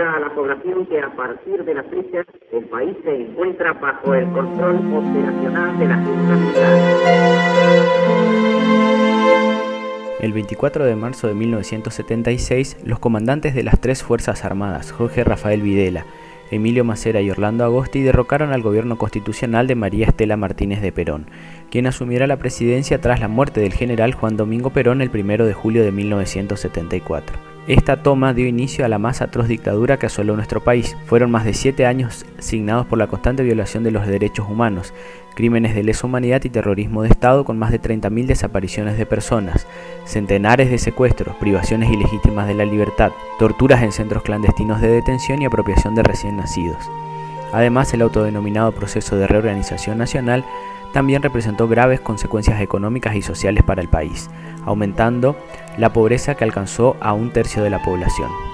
a la población que a partir de la fecha el país se encuentra bajo el control operacional de la Junta. El 24 de marzo de 1976, los comandantes de las tres Fuerzas Armadas, Jorge Rafael Videla, Emilio Macera y Orlando Agosti derrocaron al gobierno constitucional de María Estela Martínez de Perón, quien asumiera la presidencia tras la muerte del general Juan Domingo Perón el 1 de julio de 1974. Esta toma dio inicio a la más atroz dictadura que asoló nuestro país. Fueron más de siete años signados por la constante violación de los derechos humanos, crímenes de lesa humanidad y terrorismo de Estado con más de 30.000 desapariciones de personas, centenares de secuestros, privaciones ilegítimas de la libertad, torturas en centros clandestinos de detención y apropiación de recién nacidos. Además, el autodenominado proceso de reorganización nacional también representó graves consecuencias económicas y sociales para el país, aumentando la pobreza que alcanzó a un tercio de la población.